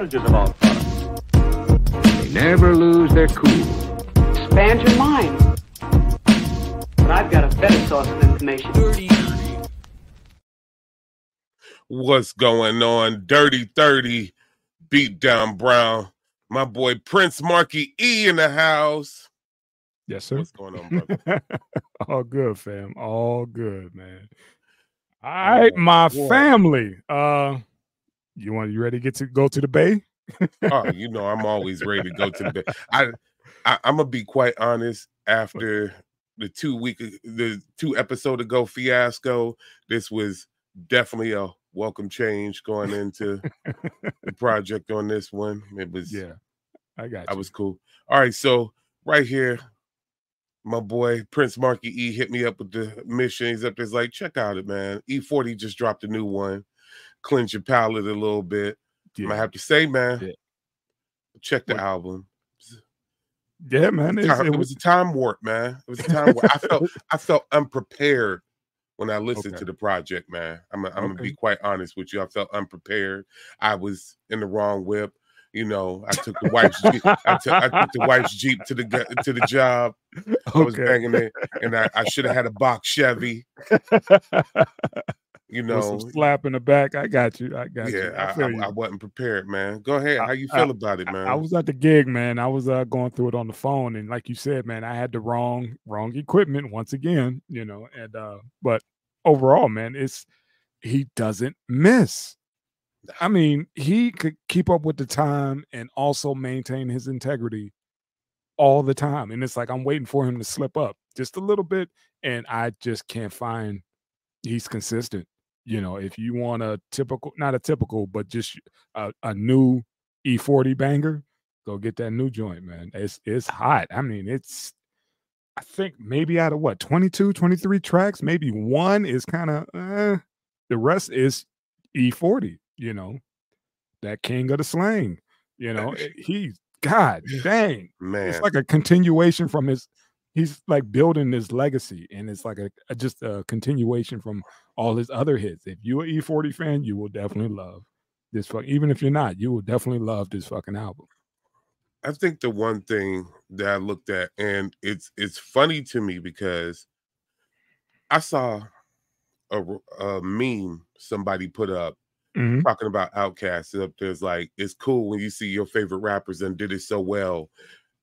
advantages of our product. They never lose their cool. Expand your mind. But I've got a better source of information. What's going on? Dirty 30, beat down Brown. My boy Prince Marky E in the house. Yes, sir. What's going on, brother? All good, fam. All good, man. All right, my boy. family. Uh you want you ready to get to go to the bay? oh, you know, I'm always ready to go to the bay. I, I I'm gonna be quite honest. After the two week, the two episode ago fiasco, this was definitely a welcome change going into the project on this one. It was, Yeah. I got you. I was cool. All right, so right here, my boy Prince Marky E hit me up with the mission. He's up there's like, check out it, man. E40 just dropped a new one. Cleanse your palate a little bit. yeah. I have to say, man, Yeah. check the What- album. yeah, man. It's, Time- it it was was a time warp, man. It was a time warp. I felt I felt unprepared when I listened Okay. to the project, man. I'm, I'm gonna be quite honest with you. I felt unprepared. I was in the wrong whip. You know, I took the wife's jeep. I took, I took the wife's jeep to the to the job. I was banging it, and I, I should have had a box Chevy. You know, slap in the back. I got you. I got you. yeah, I I, I, you. I wasn't prepared, man. Go ahead. I- How you I- feel about it, man? I was at the gig, man. I was uh, going through it on the phone, and like you said, man, I had the wrong wrong equipment once again, you know. And uh, but overall, man, it's he doesn't miss. I mean, he could keep up with the time and also maintain his integrity all the time. And it's like I'm waiting for him to slip up just a little bit, and I just can't find he's consistent. You know, if you want a typical, not a typical, but just a, a new E40 banger, go get that new joint, man. It's it's hot. I mean, it's I think maybe out of what 22, 23 tracks, maybe one is kind of uh, the rest is E40, you know. That king of the slang, you know. it- He God dang. man. It's like a continuation from his he's like building his legacy and it's like a, a- just a continuation from all his other hits. If you're an E40 fan, you will definitely love this fuck even if you're not, you will definitely love this fucking album. I think the one thing that I looked at, and it's it's funny to me because I saw a meme somebody put up Mhm. talking about Outkast. Up there's like it's cool when you see your favorite rappers and did it so well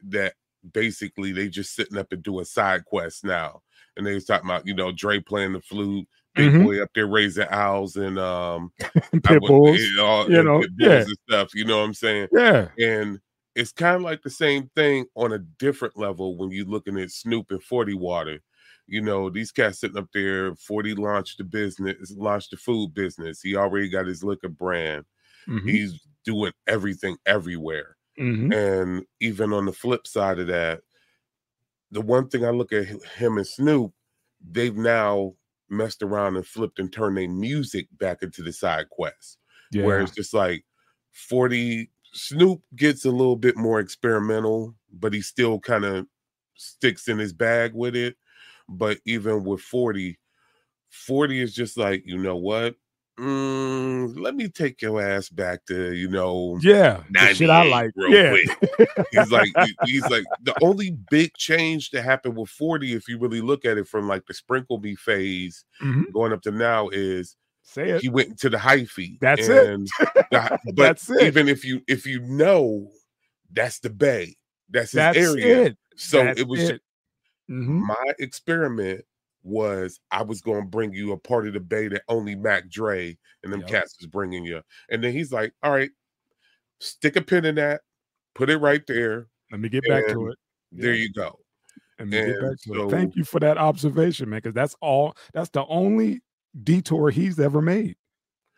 that basically they just sitting up and doing side quests now. And they was talking about you know Dre playing the flute, Big Mhm. Boy up there raising owls and um Pit bulls. you know, you know, yeah. and stuff. You know what I'm saying? Yeah. And it's kind of like the same thing on a different level when you're looking at Snoop and 40 Water. You know, these cats sitting up there, 40 launched the business, launched the food business. He already got his liquor brand. Mhm. He's doing everything everywhere. Mhm. And even on the flip side of that, the one thing I look at him and Snoop, they've now messed around and flipped and turned their music back into the side quest Yeah. where it's just like 40 Snoop gets a little bit more experimental, but he still kind of sticks in his bag with it. But even with 40, 40 is just like, you know what? Mm, let me take your ass back to, you know, yeah. Shit I like. real Yeah. quick. He's like, he- he's like, the only big change that happened with 40, if you really look at it from like the sprinkle me phase Mhm. going up to now, is Say it. he went into the hyphy. That's it. the- but That's it. even if you if you know that's the bay, that's his That's area. it. So That's it was it. Mhm. my experiment was I was going to bring you a part of the bay that only Mac Dre and them Yep. cats was bringing you. And then he's like, "All right, stick a pin in that, put it right there. Let me get back to it. There Yeah. you go." Let me get And it. Thank you for that observation, man. Because that's all. That's the only detour he's ever made,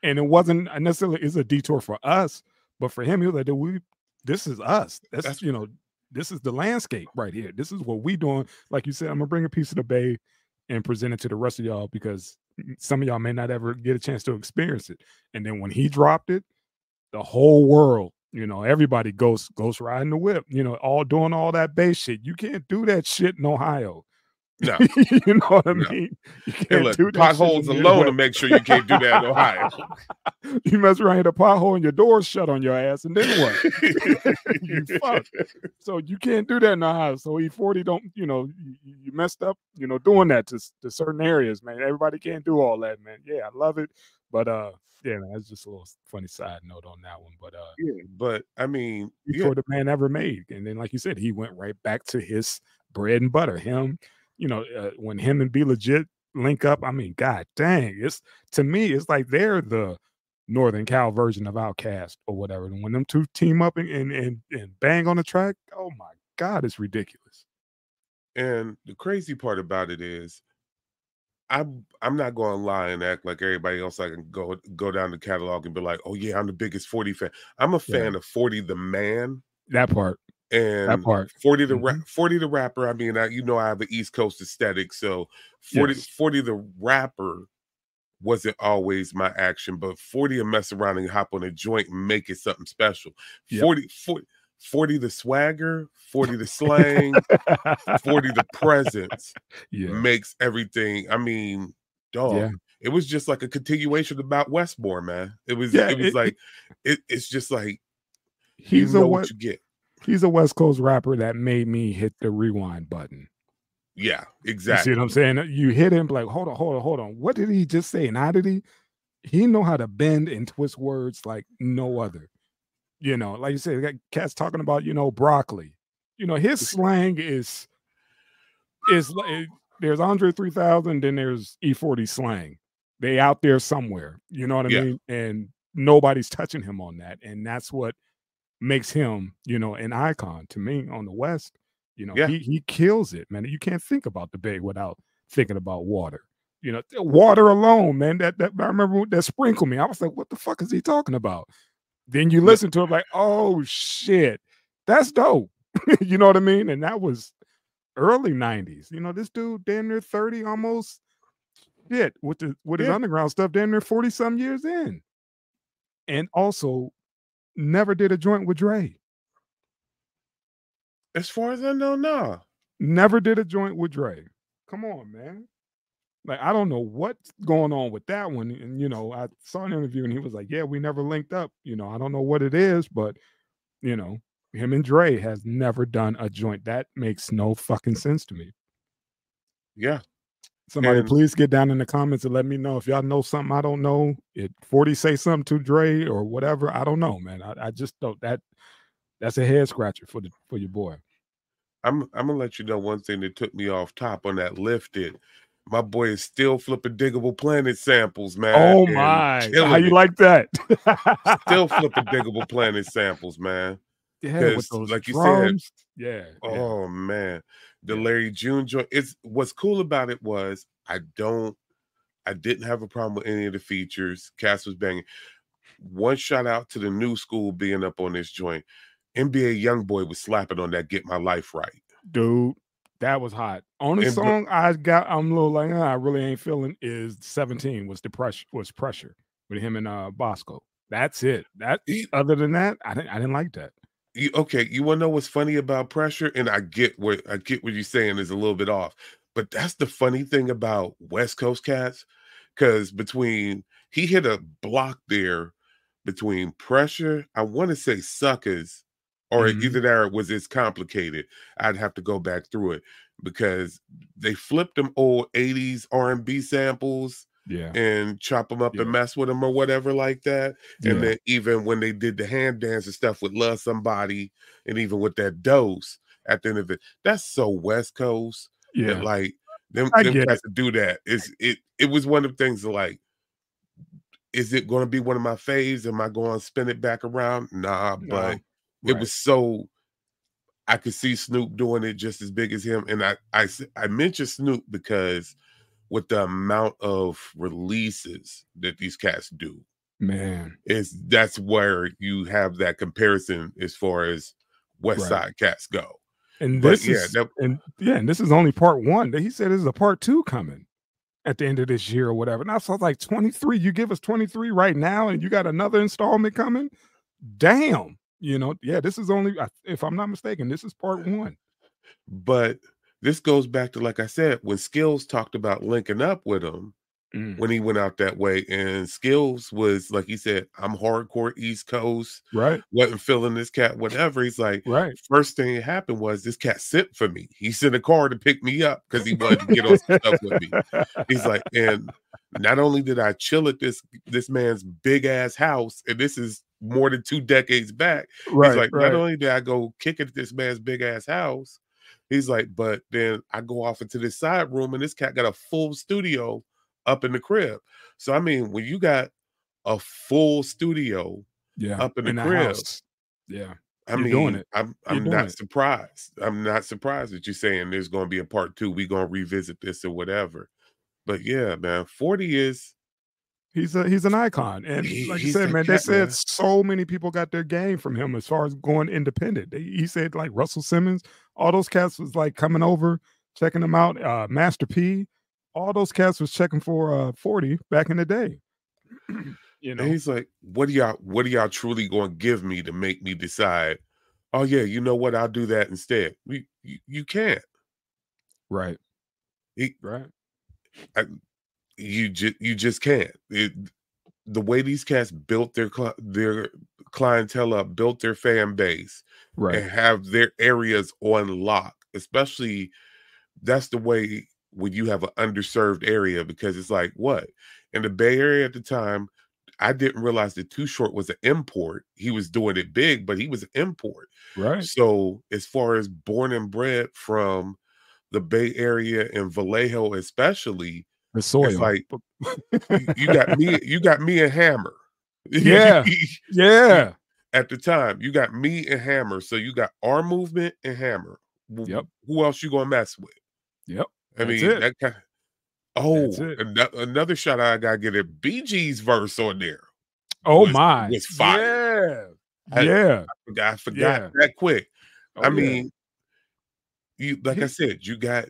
and it wasn't uh, necessarily is a detour for us, but for him, he was like, "We, this is us. That's, That's- you know, this is the landscape right here. This is what we doing." Like you said, I'm gonna bring a piece of the bay and present it to the rest of y'all because some of y'all may not ever get a chance to experience it. And then when he dropped it, the whole world, you know, everybody goes goes riding the whip, you know, all doing all that bass shit. You can't do that shit in Ohio. No. you know what I No. mean? You Hey, can't look, do potholes alone to make sure you can't do that in Ohio. you mess around hit a pothole and your door's shut on your ass, and then what? you fuck. So you can't do that in Ohio. So E40 don't, you know, you, you messed up, you know, doing that to, to certain areas, man. Everybody can't do all that, man. Yeah, I love it. But uh yeah, man, that's just a little funny side note on that one. But uh Yeah, but I mean, yeah, before the man ever made. And then, like you said, he went right back to his bread and butter. Him, you know, uh, when him and B-Legit link up, I mean, god dang, it's to me, it's like they're the Northern Cal version of Outkast or whatever. And when them two team up and and and, and bang on the track, oh my god, it's ridiculous. And the crazy part about it is, I'm I'm not going to lie and act like everybody else. I can go go down the catalog and be like, oh yeah, I'm the biggest 40 fan. I'm a Yeah. fan of 40 the man That part, and part. 40 the ra- mm-hmm. 40 the rapper. I mean, I, you know, I have an East Coast aesthetic, so 40 Yes. 40 the rapper wasn't always my action, but 40 a mess around and hop on a joint make it something special. Yep. 40 40 40 the swagger, 40 the slang, 40 the presence yeah, makes everything. I mean, dog. Yeah. It was just like a continuation about Westmore, man. It was Yeah, it was it- like it, it's just like he's you a know what what you get. He's a West Coast rapper that made me hit the rewind button. Yeah, exactly. You see what I'm saying? You hit him like, hold on, hold on, hold on. What did he just say? And how did he? He know how to bend and twist words like no other. You know, like you said, got cats talking about you know broccoli. You know, his slang is is like eh, there's Andre 3000, then there's E40 slang. They out there somewhere. You know what I Yeah. mean? And nobody's touching him on that, and that's what makes him, you know, an icon to me on the West. You know, Yeah. he he kills it, man. You can't think about the Bay without thinking about water. You know, water alone, man. That that I remember that sprinkled me. I was like, what the fuck is he talking about? Then you listen to it like, oh shit, that's dope. you know what I mean? And that was early 90s. You know, this dude damn near 30 almost shit with the with his Yeah. underground stuff, damn near 40 some years in. And also never did a joint with Dre. As far as I know, nah. Never did a joint with Dre. Come on, man. Like, I don't know what's going on with that one. And, you know, I saw an interview and he was like, Yeah, we never linked up. You know, I don't know what it is, but, you know, him and Dre has never done a joint. That makes no fucking sense to me. Yeah. Somebody And- please get down in the comments and let me know if y'all know something I don't know. It 40 say something to Dre or whatever. I don't know, man. I, I just don't that that's a head scratcher for the for your boy. I'm I'm gonna let you know one thing that took me off top on that lifted. My boy is still flipping Digable Planet samples, man. oh my. How you it. like that? still flipping Digable Planet samples, man. yeah, with those like you said, drums. yeah. yeah. Oh man, the Larry June joint. It's what's cool about it was I don't, I didn't have a problem with any of the features. Cass was banging. One shout out to the new school being up on this joint. NBA YoungBoy was slapping on that "Get My Life Right." dude. That was hot. Only And song I got, I'm a little like, "Ah, I really ain't feeling is 17 was the pressure was pressure with him and uh Bosco. That's it. That He- other than that, I didn't I didn't like that. You, okay, you want to know what's funny about pressure? And I get what I get what you're saying is a little bit off, but that's the funny thing about West Coast cats, because between he hit a block there between pressure, I want to say suckers, or Mhm. either that or it was it's complicated. I'd have to go back through it because they flipped them old 80s R&B samples Yeah. and chop them up Yeah. and mess with them or whatever like that. And Yeah. then even when they did the hand dance and stuff with Love Somebody and even with that dose at the end of it, that's so West Coast. that, Yeah. like them, I them cats to do that. It's it it was one of the things that, like, is it gonna be one of my faves? Am I going to spin it back around? Nah, No, but it right. was so I could see Snoop doing it just as big as him. And I, I, I mentioned Snoop because with the amount of releases that these cats do, man. is that's where you have that comparison as far as West Right. Side cats go. And But this yeah, is that- and yeah, and this is only part one. He said there's a part two coming at the end of this year or whatever. And I was like, 23, you give us 23 right now, and you got another installment coming. Damn, you know, yeah, this is only if I'm not mistaken, this is part one. But this goes back to like I said, when Skillz talked about linking up with him Mm. when he went out that way, and Skillz was like he said, I'm hardcore East Coast, Right, wasn't feeling this cat, whatever. He's like, right. first thing that happened was this cat sent for me. He sent a car to pick me up because he wanted to get on stuff with me. He's like, and not only did I chill at this this man's big ass house, and this is more than two decades back. right, he's like, right. not only did I go kick it at this man's big ass house, he's like, but then I go off into this side room, and this cat got a full studio up in the crib. So I mean, when you got a full studio yeah, up in the the crib, house. Yeah, I You're mean, doing it. I'm I'm not it. surprised. I'm not surprised that you're saying there's going to be a part two. We're going to revisit this or whatever. But yeah, man, 40 is he's a he's an icon, and He- like you said, man, they said so many people got their game from him as far as going independent. They, he said like Russell Simmons, all those cats was like coming over, checking them out. Uh, Master P, all those cats was checking for uh forty back in the day. you know, and he's like, what are y'all what are y'all truly going to give me to make me decide? Oh yeah, you know what? I'll do that instead. We you, you can't. right, He- right, You just you just can't. It, the way these cats built their cli- their clientele up, built their fan base, right, and have their areas on lock. Especially that's the way when you have an underserved area because it's like what in the Bay Area at the time. I didn't realize that Too Short was an import. He was doing it big, but he was an import. right. So as far as born and bred from the Bay Area and Vallejo, especially, The soil, like, you- got me, you got me a Hammer. Yeah. yeah, At the time, you got me and Hammer. So you got arm movement and Hammer. Yep. Who else you gonna mess with? yep. I That's mean, it. that kind. of, Oh, ano- another shot I gotta get a BG's verse on there. Oh was- my, was fire. Yeah, I- yeah. I forgot Yeah. that quick. Oh, I yeah. mean, you like I said, you got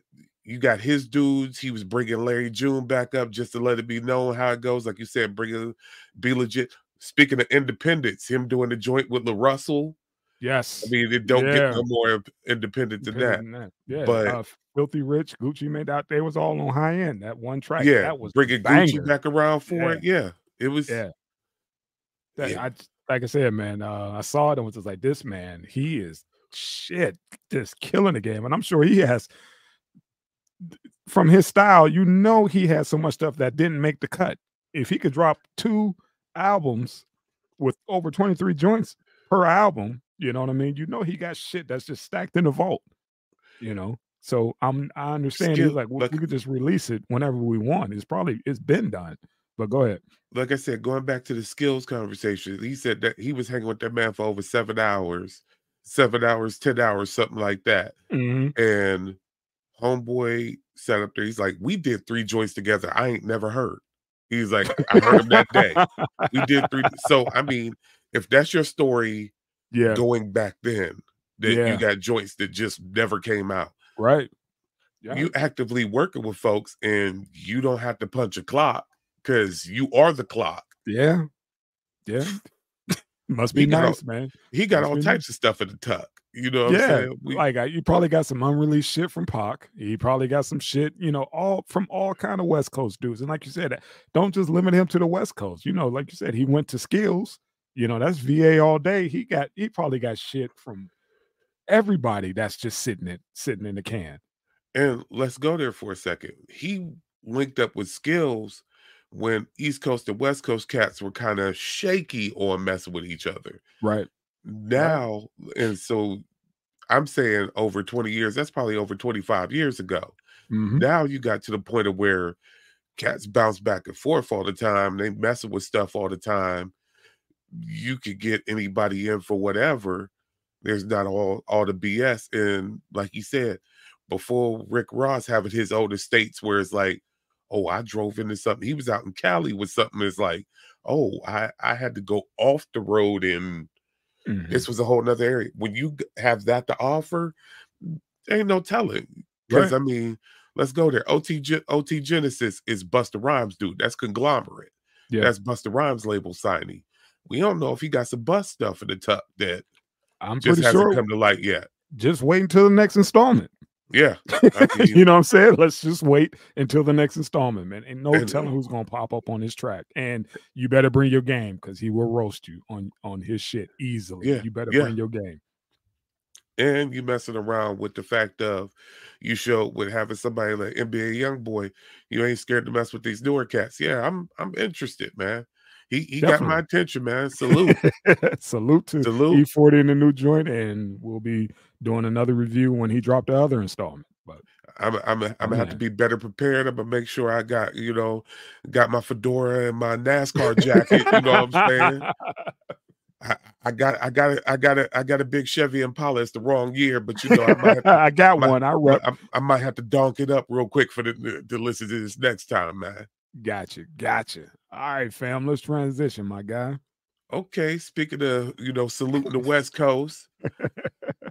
you got his dudes. He was bringing Larry June back up just to let it be known how it goes. Like you said, bringing B-Legit. Speaking of independence, him doing the joint with La Russell. yes. I mean, it don't Yeah. get no more independent than that. That. Yeah, But- uh, Filthy Rich, Gucci made out there was all on high end. That one track, yeah, that was bringing banger. Gucci back around for Yeah. it. Yeah, it was. Yeah. That, Yeah. I like I said, man. Uh, I saw it and was just like, this man, he is shit, just killing the game, and I'm sure he has. From his style, you know, he has so much stuff that didn't make the cut. If he could drop two albums with over 23 joints per album, you know what I mean? You know, he got shit that's just stacked in the vault. You know, so I'm I understand. He's like, we, like- we could just release it whenever we want. It's probably it's been done. But go ahead. like I said, going back to the Skillz conversation, he said that he was hanging with that man for over seven hours, seven hours, ten hours, something like that. Mhm. And homeboy sat up there. He's like, "We did three joints together. I ain't never heard." He's like, "I heard him that day. We did three. So I mean, if that's your story Yeah. going back then, that Yeah. you got joints that just never came out. Right. Yeah. You actively working with folks, and you don't have to punch a clock because you are the clock. yeah. Yeah. Must be got all- nice, man. He got Must all types of stuff in the tuck. You know what I'm yeah. saying? We- like you probably got some unreleased shit from Pac. He probably got some shit, you know, all from all kind of West Coast dudes. And like you said, don't just limit him to the West Coast. You know, like you said, he went to Skillz. You know, that's VA all day. He got he probably got shit from everybody that's just sitting it sitting in the can. And let's go there for a second. He linked up with Skillz when East Coast and West Coast cats were kind of shaky on messing with each other. Right. Now, and so I'm saying over 20 years, that's probably over 25 years ago. Mhm. Now you got to the point of where cats bounce back and forth all the time. They messing with stuff all the time. You could get anybody in for whatever. There's not all all the BS. And like you said, before Rick Ross having his own estates where it's like, oh, I drove into something. He was out in Cali with something it's like, oh, I, I had to go off the road and Mhm. this was a whole nother area. When you have that to offer, ain't no telling. Because Right. I mean, let's go there. OT OT Genasis is Busta Rhymes, dude. That's conglomerate. Yeah. That's Busta Rhymes label signing. We don't know if he got some bust stuff in the tuck that I'm just pretty hasn't sure come to light yet. just wait until the next installment. Yeah. You know what I'm saying? Let's just wait until the next installment, man. And no And- telling who's gonna pop up on his track. And you better bring your game because he will roast you on on his shit easily. Yeah, You better yeah. bring your game. and you messing around with the fact of you show with having somebody like NBA young boy, you ain't scared to mess with these newer cats. Yeah, I'm I'm interested, man. He he got my attention, man. Salute. Salute to Salute. E40 in the new joint, and we'll be doing another review when he dropped the other installment. But I'm I'm I'm gonna have to be better prepared. I'm gonna make sure I got you know got my fedora and my NASCAR jacket. You know what I'm saying? I, I got I got a, I got a I got a big Chevy Impala. It's the wrong year, but you know I might to, I got my- one. I I, rep. I, I might have to donk it up real quick for the to listen to this next time, man. Gotcha. Gotcha. All right, fam. Let's transition, my guy. Okay, speaking of you know saluting the West Coast,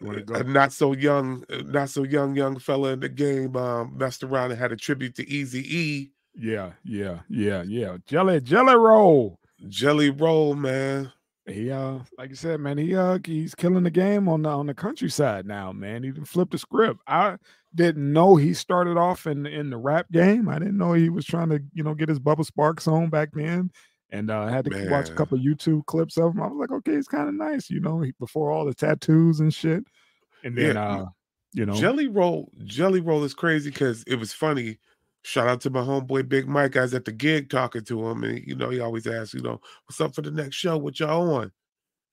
a not so young, not so young young fella in the game um, messed around and had a tribute to Easy E, Yeah, yeah, yeah, yeah. Jelly, jelly roll. Jelly Roll, man. He uh, like you said, man, he uh, he's killing the game on the on the countryside now, man. He flipped the script. I didn't know he started off in in the rap game. I didn't know he was trying to, you know, get his Bubba Sparxxx on back then. And uh, I had to watch a Man. couple YouTube clips of him. I was like, okay, it's kind of nice, you know, before all the tattoos and shit. And then, Yeah, uh, you know, Jelly Roll, Jelly Roll is crazy because it was funny. Shout out to my homeboy Big Mike. I was at the gig talking to him, and you know, he always asks, you know, what's up for the next show? What y'all on?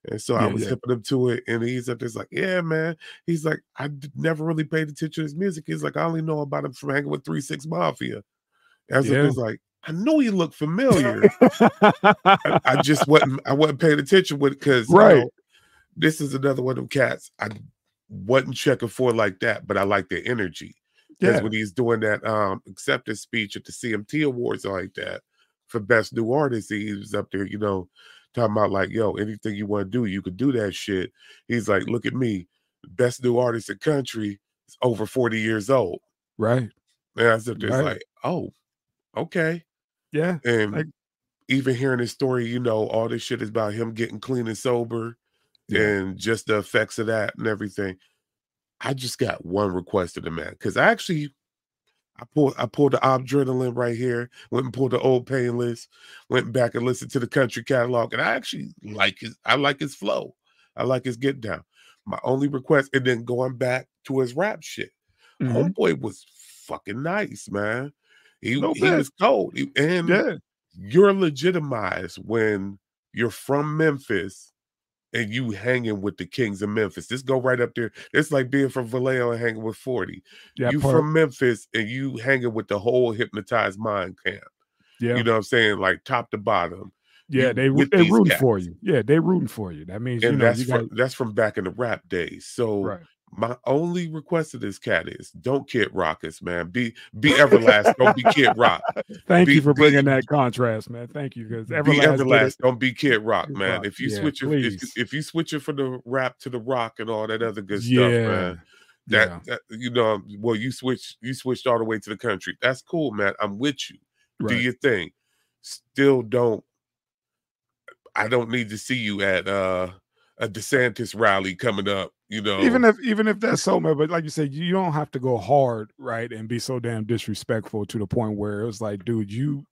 And so I was yeah. hipping him to it, and he's up there's like, yeah, man. He's like, I never really paid attention to his music. He's like, I only know about him from hanging with Three Six Mafia. And I was, Yeah. was like, I know he looked familiar. I, I just wasn't, I wasn't paying attention with because Right. this is another one of them cats. I wasn't checking for like that, but I like the energy. Because yeah, when he's doing that um acceptance speech at the CMT Awards like that for best new artist, he was up there, you know, talking about like, yo, anything you want to do, you could do that shit. He's like, look at me, best new artist in country is over 40 years old. right. And I was up there it's Right. like, oh, okay. Yeah, And Like- even hearing his story, you know, all this shit is about him getting clean and sober Yeah. and just the effects of that and everything. I just got one request of the man because I actually I pulled I pulled the adrenaline right here, went and pulled the old pain list, went back and listened to the country catalog, and I actually like his I like his flow. I like his get down. My only request, and then going back to his rap shit. Mhm. Homeboy was fucking nice, man. He, No he was cold. He- and yeah, you're legitimized when you're from Memphis and you hanging with the Kings of Memphis. This go right up there. It's like being from Vallejo and hanging with 40. yeah. you part- from Memphis and you hanging with the whole Hypnotize Mind camp. yeah. You know what I'm saying? Like top to bottom. Yeah, you they they rooting for you. Yeah, they rooting for you. That means And you know that's you from that's from back in the rap days. So right. My only request to this cat is don't kid rock us, man. Be be everlast, don't be kid rock. Thank be- you for be- bringing that contrast, man. Thank you because be Everlast, it. everlast, don't be kid rock, Kid man. Rock, If you yeah, switch it, if, if you switch it from the rap to the rock and all that other good yeah, stuff, man. That, yeah, that you know, well, you switch you switched all the way to the country. That's cool, man. I'm with you. Do your thing. Still don't I don't need to see you at uh a DeSantis rally coming up, you know. even if even if that's so, man. But like you said, you don't have to go hard, right, and be so damn disrespectful to the point where it was like, dude, you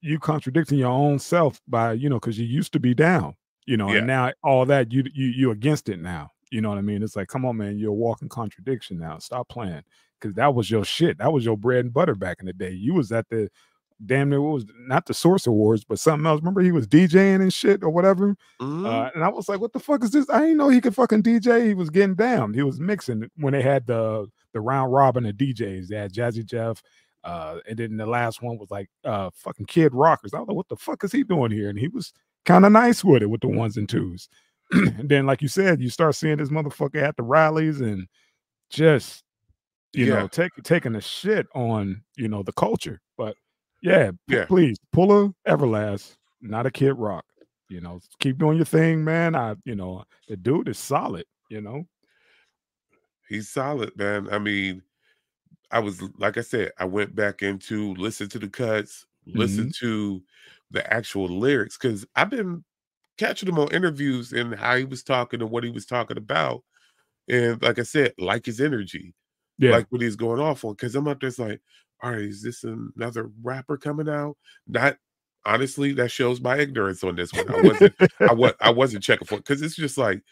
you contradicting your own self by you know because you used to be down, you know, Yeah. and now all that you you you against it now. You know what I mean? It's like, come on, man, you're walking contradiction now. Stop playing because that was your shit. That was your bread and butter back in the day. You was at the damn near what was not the Source Awards, but something else. Remember he was DJing and shit or whatever. Mhm. Uh, and I was like, "What the fuck is this?" I didn't know he could fucking DJ. He was getting down. He was mixing when they had the the round robin of DJs. They had Jazzy Jeff, uh, and then the last one was like uh, fucking Kid Rockers. I was like, "What the fuck is he doing here?" And he was kind of nice with it with the ones and twos. and then, like you said, you start seeing this motherfucker at the rallies and just you Yeah. know take, taking a shit on you know the culture. But yeah, Yeah. please pull a Everlast, not a Kid Rock you know keep doing your thing man i you know the dude is solid you know He's solid, man. I mean, I was like I said, I went back into listen to the cuts, listen mm-hmm. to the actual lyrics because I've been catching him on interviews and how he was talking and what he was talking about. And like I said, like his energy, Yeah. like what he's going off on. Because I'm up there, it's like, all right, is this another rapper coming out? Not honestly, that shows my ignorance on this one. I wasn't, I was, I wasn't checking for it because it's just like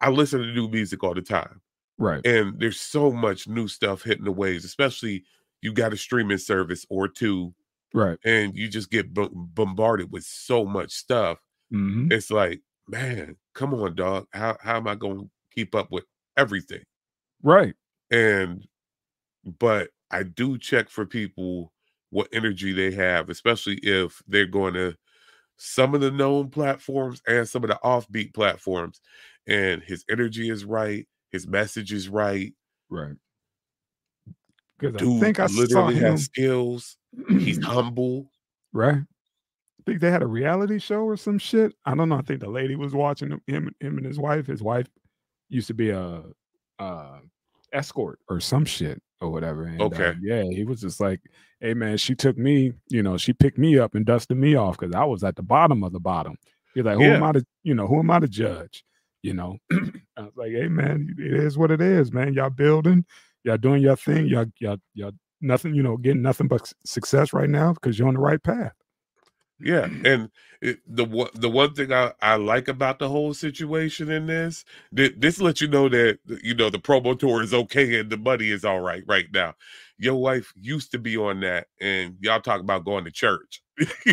I listen to new music all the time, right. and there's so much new stuff hitting the waves. Especially you got a streaming service or two, Right. and you just get b- bombarded with so much stuff. hmm It's like, man, come on, dog. How how am I going to keep up with everything? Right. and but I do check for people what energy they have, especially if they're going to some of the known platforms and some of the offbeat platforms, and his energy is right, his message is right. Right. Because I think I saw literally has skills. He's humble. right. I think they had a reality show or some shit. I don't know. I think the lady was watching him, him, him and his wife. His wife used to be a, uh escort or some shit or whatever. And, uh, Okay. yeah, he was just like, "Hey man, she took me. You know, she picked me up and dusted me off because I was at the bottom of the bottom." He's like, "Who am I to, you know, who am I to judge?" You know, I was like, "Hey man, it is what it is, man. Y'all building, y'all doing your thing, y'all, y'all, y'all." Nothing, you know, getting nothing but success right now because you're on the right path. Yeah, and it, the one the one thing I, I like about the whole situation in this, th- this lets you know that you know the promo tour is okay and the money is all right right now. Your wife used to be on that, and y'all talk about going to church.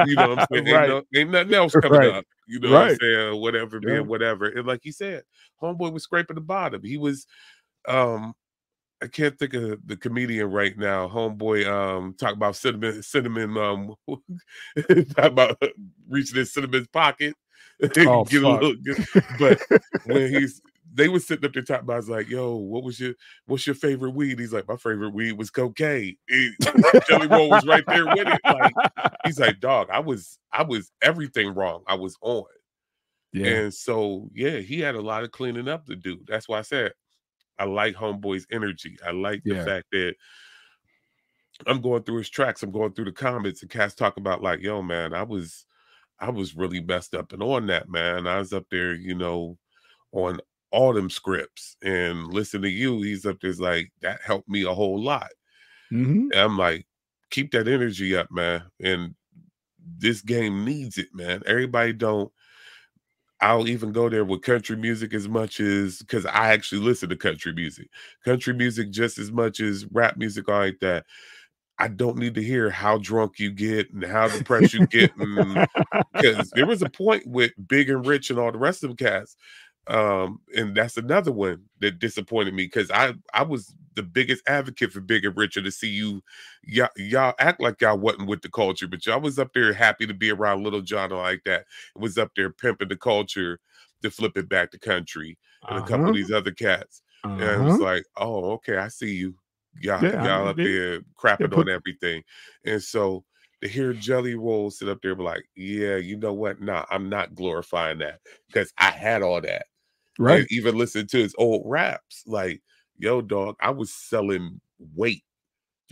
you know what I'm saying? Ain't, right. no, ain't nothing else coming Right. up. You know what I'm Right. saying? Whatever, Yeah. whatever. And like you said, homeboy was scraping the bottom. He was, um, I can't think of the comedian right now. Homeboy, um, talk about cinnamon, cinnamon, um, talk about reaching his cinnamon's pocket. Oh, fuck. little, but when he's they was sitting up there talking about, I was like, "Yo, what was your what's your favorite weed?" He's like, "My favorite weed was cocaine." He- Jelly Roll was right there with it. Like he's like, "Dog, I was I was everything wrong. I was on." yeah, And so, yeah, he had a lot of cleaning up to do. That's why I said I like Homeboy's energy. I like the Yeah. fact that I'm going through his tracks. I'm going through the comments, and cats talk about like, "Yo, man, I was, I was really messed up and on that, man. I was up there, you know, on all them scripts and listen to you. He's up there's like that helped me a whole lot. hmm I'm like, keep that energy up, man. And this game needs it, man. Everybody don't. I'll even go there with country music as much as because I actually listen to country music. Country music just as much as rap music, all like that. I don't need to hear how drunk you get and how depressed you get. Because there was a point with Big and Rich and all the rest of the cats. Um, and that's another one that disappointed me because I I was the biggest advocate for Big and Richard to see you y'all, y'all act like y'all wasn't with the culture, but y'all was up there happy to be around Lil Jon like that. It was up there pimping the culture to flip it back to country and a couple Uh-huh, of these other cats. And I uh-huh. was like, oh, okay, I see you. Y'all, Yeah, y'all mean, up they- there crapping put- on everything. And so to hear Jelly Roll sit up there be like, yeah, you know what? Nah, I'm not glorifying that because I had all that. Right. And even listen to his old raps. Like, yo, dog, I was selling weight.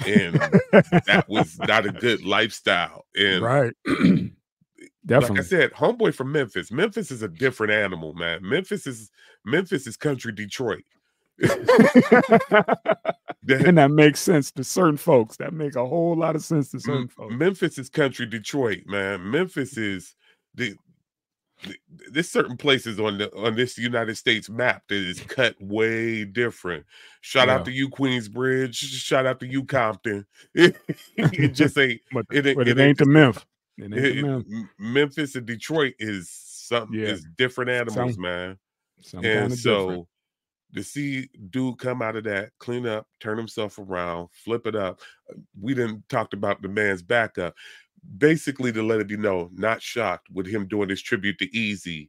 And that was not a good lifestyle. And right. like Definitely. I said, homeboy from Memphis. Memphis is a different animal, man. Memphis is Memphis is country Detroit. That- and that makes sense to certain folks. That make a whole lot of sense to certain M- folks. Memphis is country Detroit, man. Memphis is the there's certain places on the on this United States map that is cut way different. Shout out to you, Queensbridge. Shout out to you, Compton. it just ain't But, it ain't- but it ain't the Memphis. It ain't it- the it- Memphis. And Detroit is something Yeah. is different animals, Some- man. Some and kind of so different. to see dude come out of that, clean up, turn himself around, flip it up. uh, We didn't talked about the man's backup. Basically, to let it be known, not shocked with him doing this tribute to Eazy,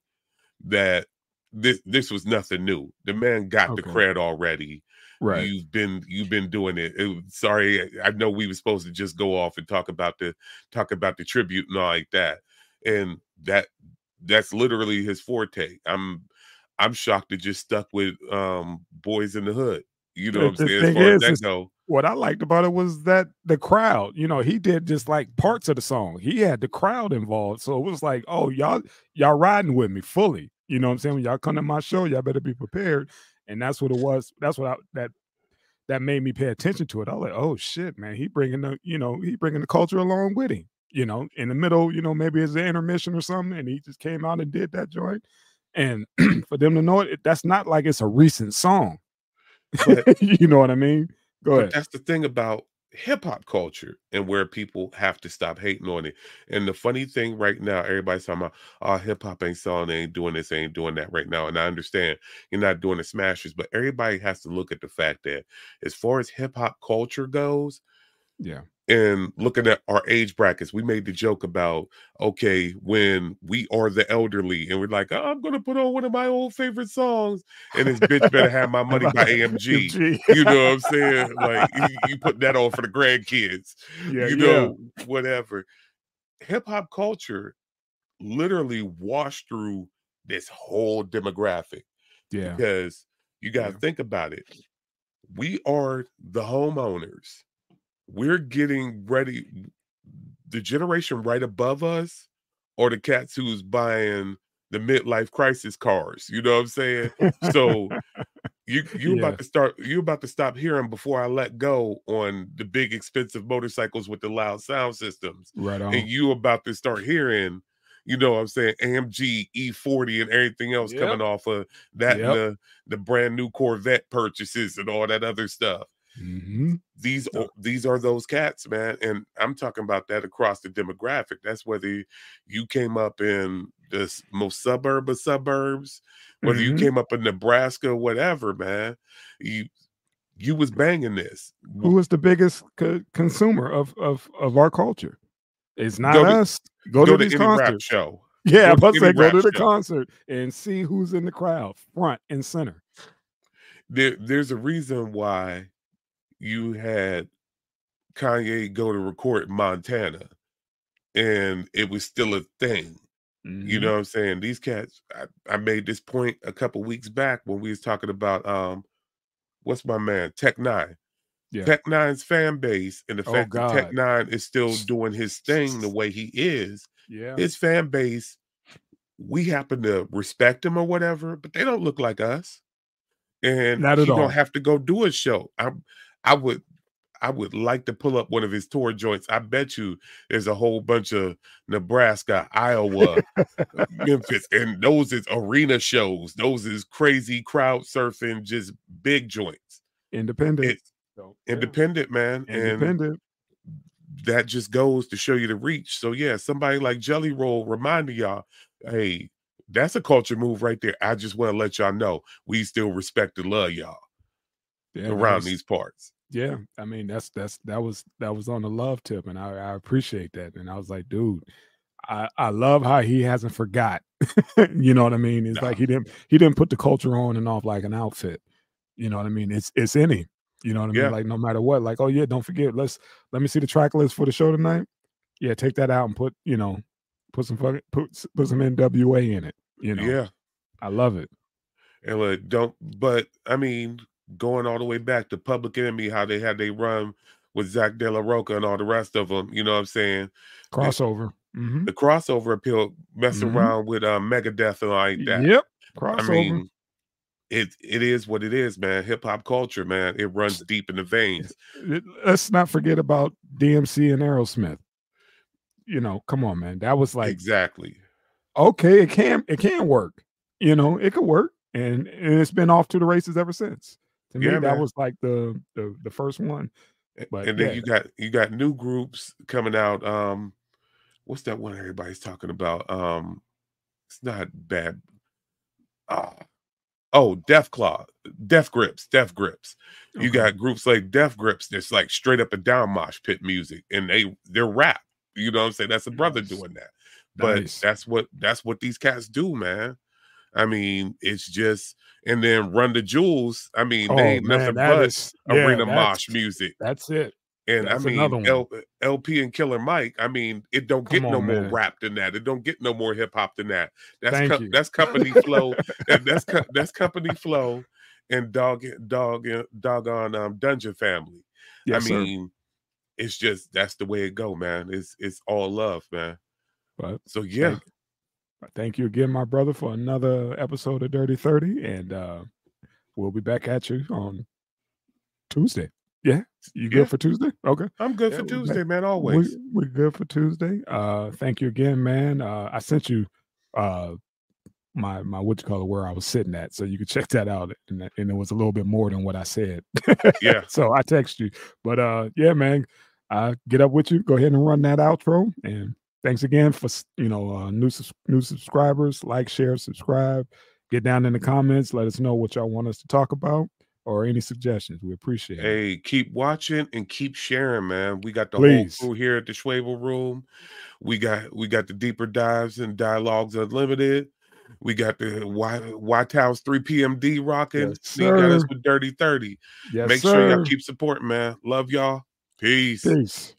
that this this was nothing new. The man got the Okay. cred already. Right. You've been you've been doing it. It sorry, I know we were supposed to just go off and talk about the talk about the tribute and all like that, and that that's literally his forte. I'm I'm shocked it just stuck with um boys in the hood. You know what I'm saying? As far as is, that is- go, what I liked about it was that the crowd, you know, he did just like parts of the song. He had the crowd involved. So it was like, oh, y'all, y'all riding with me fully. You know what I'm saying? When y'all come to my show, y'all better be prepared. and that's what it was. That's what I, that that made me pay attention to it. I was like, oh shit, man, he bringing the you know he bringing the culture along with him. You know, in the middle, you know, maybe it's an intermission or something, and he just came out and did that joint. And for them to know it, that's not like it's a recent song. But- you know what I mean? Go But ahead. that's the thing about hip hop culture and where people have to stop hating on it. And the funny thing right now, everybody's talking about, oh, hip hop ain't selling, ain't doing this, ain't doing that right now. And I understand you're not doing the smashers, but everybody has to look at the fact that as far as hip hop culture goes, Yeah. And looking at our age brackets, we made the joke about okay, when we are the elderly, and we're like, oh, I'm gonna put on one of my old favorite songs, and this bitch better have my money by AMG. MG. You know what I'm saying? Like you, you put that on for the grandkids, yeah, you yeah. know, whatever. Hip hop culture literally washed through this whole demographic yeah. because you got to Yeah. think about it. We are the homeowners. We're getting ready. The generation right above us or the cats who's buying the midlife crisis cars. You know what I'm saying? So you you Yeah. about to start you about to stop hearing before I let go on the big expensive motorcycles with the loud sound systems Right on. and you about to start hearing, you know what I'm saying, AMG E40 and everything else Yep. coming off of that Yep. the, the brand new Corvette purchases and all that other stuff. Hmm These are these are those cats, man. And I'm talking about that across the demographic. That's whether you came up in the most suburb of suburbs, whether Mhm. you came up in Nebraska, whatever, man. You you was banging this. Who is the biggest co- consumer of of of our culture? It's not Go to- us. Go, Go to to these concerts. show. Yeah, go to about to say go to the show. concert and see who's in the crowd, front and center. there there's a reason why you had Kanye go to record Montana and it was still a thing. Mm-hmm. You know what I'm saying? These cats I, I made this point a couple weeks back when we was talking about um what's my man Tech N9ne. Yeah. Tech N9ne's fan base and the Oh, fact that Tech N9ne is still doing his thing the way he is, yeah, his fan base, we happen to respect him or whatever, but they don't look like us. And Not at he all. don't have to go do a show. I I would I would like to pull up one of his tour joints. I bet you there's a whole bunch of Nebraska, Iowa, uh, Memphis, and those is arena shows. Those is crazy crowd surfing, just big joints. independent. It's So, yeah, independent, man. And independent. that just goes to show you the reach. So yeah, somebody like Jelly Roll reminding y'all, hey, that's a culture move right there. I just want to let y'all know we still respect and love y'all Yeah, around was- these parts. Yeah, I mean that's that's that was that was on the love tip, and I, I appreciate that. And I was like, dude, I I love how he hasn't forgot. you know what I mean? It's Nah. like he didn't he didn't put the culture on and off like an outfit. You know what I mean? It's it's in him. You know what I Yeah. mean? Like no matter what, like oh yeah, don't forget. Let's let me see the track list for the show tonight. Yeah, take that out and put you know put some fucking put put some NWA in it. You know, Yeah. I love it. And like, don't, but I mean, going all the way back to Public Enemy, how they had they run with Zack de la Rocha and all the rest of them, you know what I'm saying? Crossover. hmm The crossover appeal, messing Mhm. around with uh, Megadeth and like that. Yep. I mean, it it is what it is, man. Hip hop culture, man. It runs deep in the veins. Let's not forget about DMC and Aerosmith. You know, come on, man. That was like exactly. okay, it can it can work. You know, it could work, and, and it's been off to the races ever since. To me, Yeah, that was like the the the first one. But and then yeah. you got you got new groups coming out. Um, what's that one everybody's talking about? Um, it's not bad. Ah, oh, Death Claw, Death Grips, Death Grips. You Okay. got groups like Death Grips that's like straight up and down mosh pit music, and they they're rap. You know what I'm saying? That's a brother Nice. doing that. But Nice. that's what that's what these cats do, man. I mean, it's just and then Run the Jewels. I mean, Oh, they ain't man, nothing but is- arena that's- mosh music. That's it. And That's I mean. L, El-P and Killer Mike. I mean, it don't get Come no on, more rap than that. It don't get no more hip hop than that. That's co- that's company flow. that, that's co- that's company flow, and dog dog doggone um, Dungeon Family. Yes, I sir. mean, it's just that's the way it go, man. It's it's all love, man. But So yeah, Thank- you again, my brother, for another episode of Dirty Thirty, and uh we'll be back at you on Tuesday. Yeah, you good Yeah. for Tuesday? Okay. I'm good Yeah, for Tuesday, man. We, Always. we're good for Tuesday. Uh, thank you again, man. Uh, I sent you uh my my what you call it where I was sitting at, so you can check that out. And, and it was a little bit more than what I said. Yeah. so I text you, but uh, yeah, man. I get up with you. Go ahead and run that outro. And thanks again for you know uh, new new subscribers. Like, share, subscribe. Get down in the comments. Let us know what y'all want us to talk about or any suggestions. We appreciate it. Hey, keep watching and keep sharing, man. We got the Please. whole crew here at the Schwebel Room. We got we got the deeper dives and dialogues unlimited. We got the White House 3 PMD rocking. Yes, got us with Dirty 30. Yes, Make sir. sure y'all keep supporting, man. Love y'all. Peace. Peace.